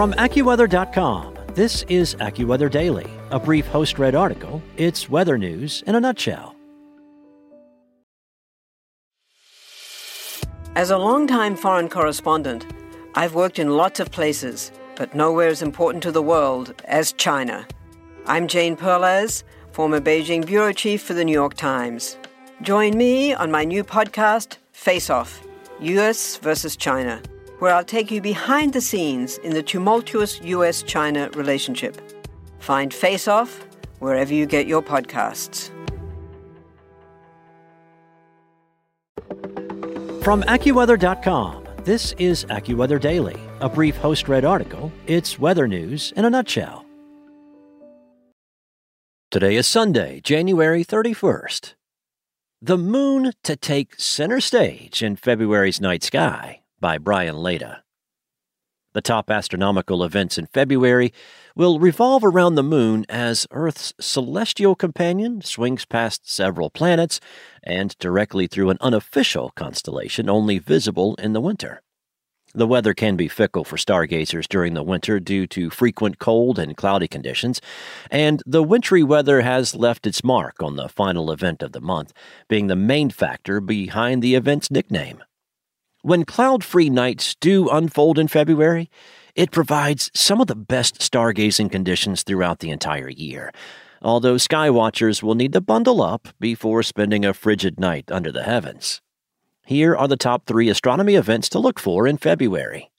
From AccuWeather.com, this is AccuWeather Daily, a brief host read article. It's weather news in a nutshell. As a longtime foreign correspondent, I've worked in lots of places, but nowhere as important to the world as China. I'm Jane Perlez, former Beijing bureau chief for the New York Times. Join me on my new podcast, Face Off US versus China, where I'll take you behind the scenes in the tumultuous US China relationship. Find Face Off wherever you get your podcasts. From AccuWeather.com, this is AccuWeather Daily, a brief host read article. It's weather news in a nutshell. Today is Sunday, January 31st. The Moon to Take Center Stage in February's Night Sky by Brian Lada. The top astronomical events in February will revolve around the Moon as Earth's celestial companion swings past several planets and directly through an unofficial constellation only visible in the winter. The weather can be fickle for stargazers during the winter due to frequent cold and cloudy conditions, and the wintry weather has left its mark on the final event of the month, being the main factor behind the event's nickname. When cloud free nights do unfold in February, it provides some of the best stargazing conditions throughout the entire year, although sky watchers will need to bundle up before spending a frigid night under the heavens. Here are the top three astronomy events to look for in February.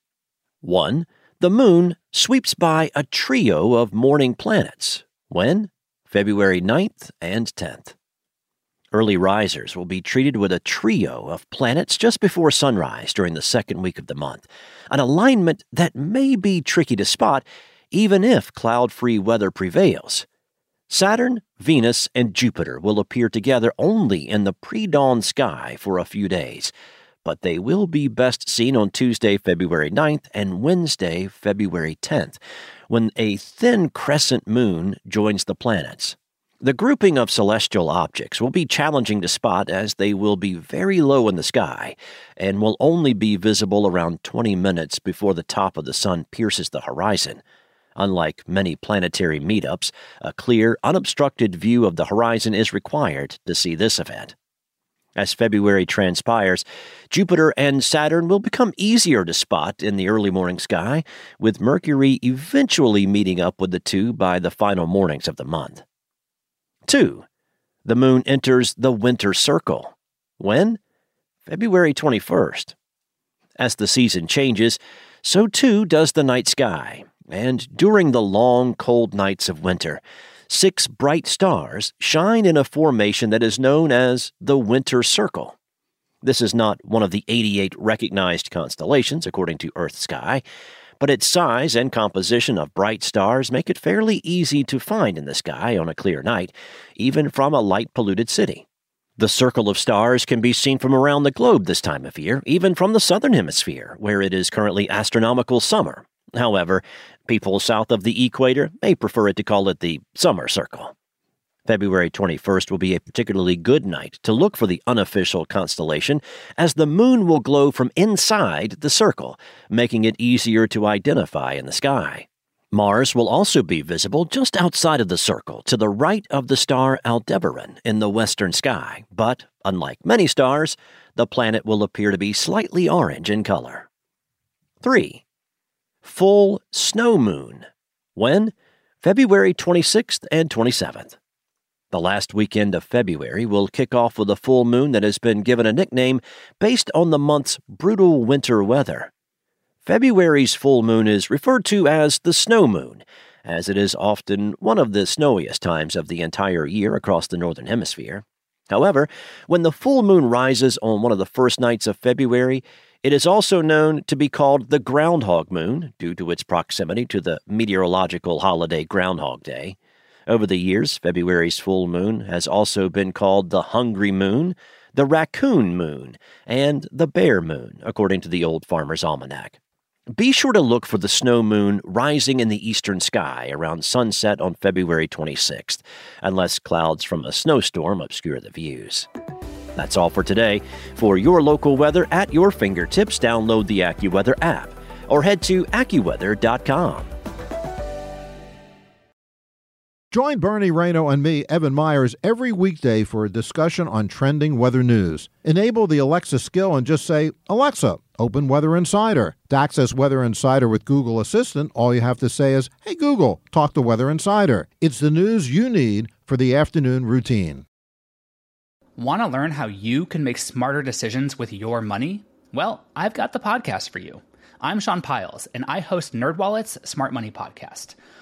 1. The Moon sweeps by a trio of morning planets. When? February 9th and 10th. Early risers will be treated with a trio of planets just before sunrise during the second week of the month, an alignment that may be tricky to spot even if cloud free weather prevails. Saturn, Venus, and Jupiter will appear together only in the pre dawn sky for a few days, but they will be best seen on Tuesday, February 9th and Wednesday, February 10th, when a thin crescent moon joins the planets. The grouping of celestial objects will be challenging to spot as they will be very low in the sky and will only be visible around 20 minutes before the top of the sun pierces the horizon. Unlike many planetary meetups, a clear, unobstructed view of the horizon is required to see this event. As February transpires, Jupiter and Saturn will become easier to spot in the early morning sky, with Mercury eventually meeting up with the two by the final mornings of the month. 2. The moon enters the winter circle. When? February 21st. As the season changes, so too does the night sky, and during the long, cold nights of winter, six bright stars shine in a formation that is known as the Winter Circle. This is not one of the 88 recognized constellations according to Earth Sky, but its size and composition of bright stars make it fairly easy to find in the sky on a clear night, even from a light polluted city. The circle of stars can be seen from around the globe this time of year, even from the southern hemisphere, where it is currently astronomical summer, However, people south of the equator may prefer it to call it the summer circle. February 21st will be a particularly good night to look for the unofficial constellation, as the moon will glow from inside the circle, making it easier to identify in the sky. Mars will also be visible just outside of the circle, to the right of the star Aldebaran in the western sky, but, unlike many stars, the planet will appear to be slightly orange in color. 3 full snow moon. When? February 26th and 27th. The last weekend of February will kick off with a full moon that has been given a nickname based on the month's brutal winter weather. February's full moon is referred to as the snow moon, as it is often one of the snowiest times of the entire year across the Northern Hemisphere. However, when the full moon rises on one of the first nights of February, it is also known to be called the Groundhog Moon due to its proximity to the meteorological holiday Groundhog Day. Over the years, February's full moon has also been called the Hungry Moon, the Raccoon Moon, and the Bear Moon, according to the Old Farmer's Almanac. Be sure to look for the snow moon rising in the eastern sky around sunset on February 26th, unless clouds from a snowstorm obscure the views. That's all for today. For your local weather at your fingertips, download the AccuWeather app or head to AccuWeather.com. Join Bernie Rayno and me, Evan Myers, every weekday for a discussion on trending weather news. Enable the Alexa skill and just say, Alexa, open Weather Insider. To access Weather Insider with Google Assistant, all you have to say is, Hey Google, talk to Weather Insider. It's the news you need for the afternoon routine. Want to learn how you can make smarter decisions with your money? Well, I've got the podcast for you. I'm Sean Pyles, and I host NerdWallet's Smart Money Podcast.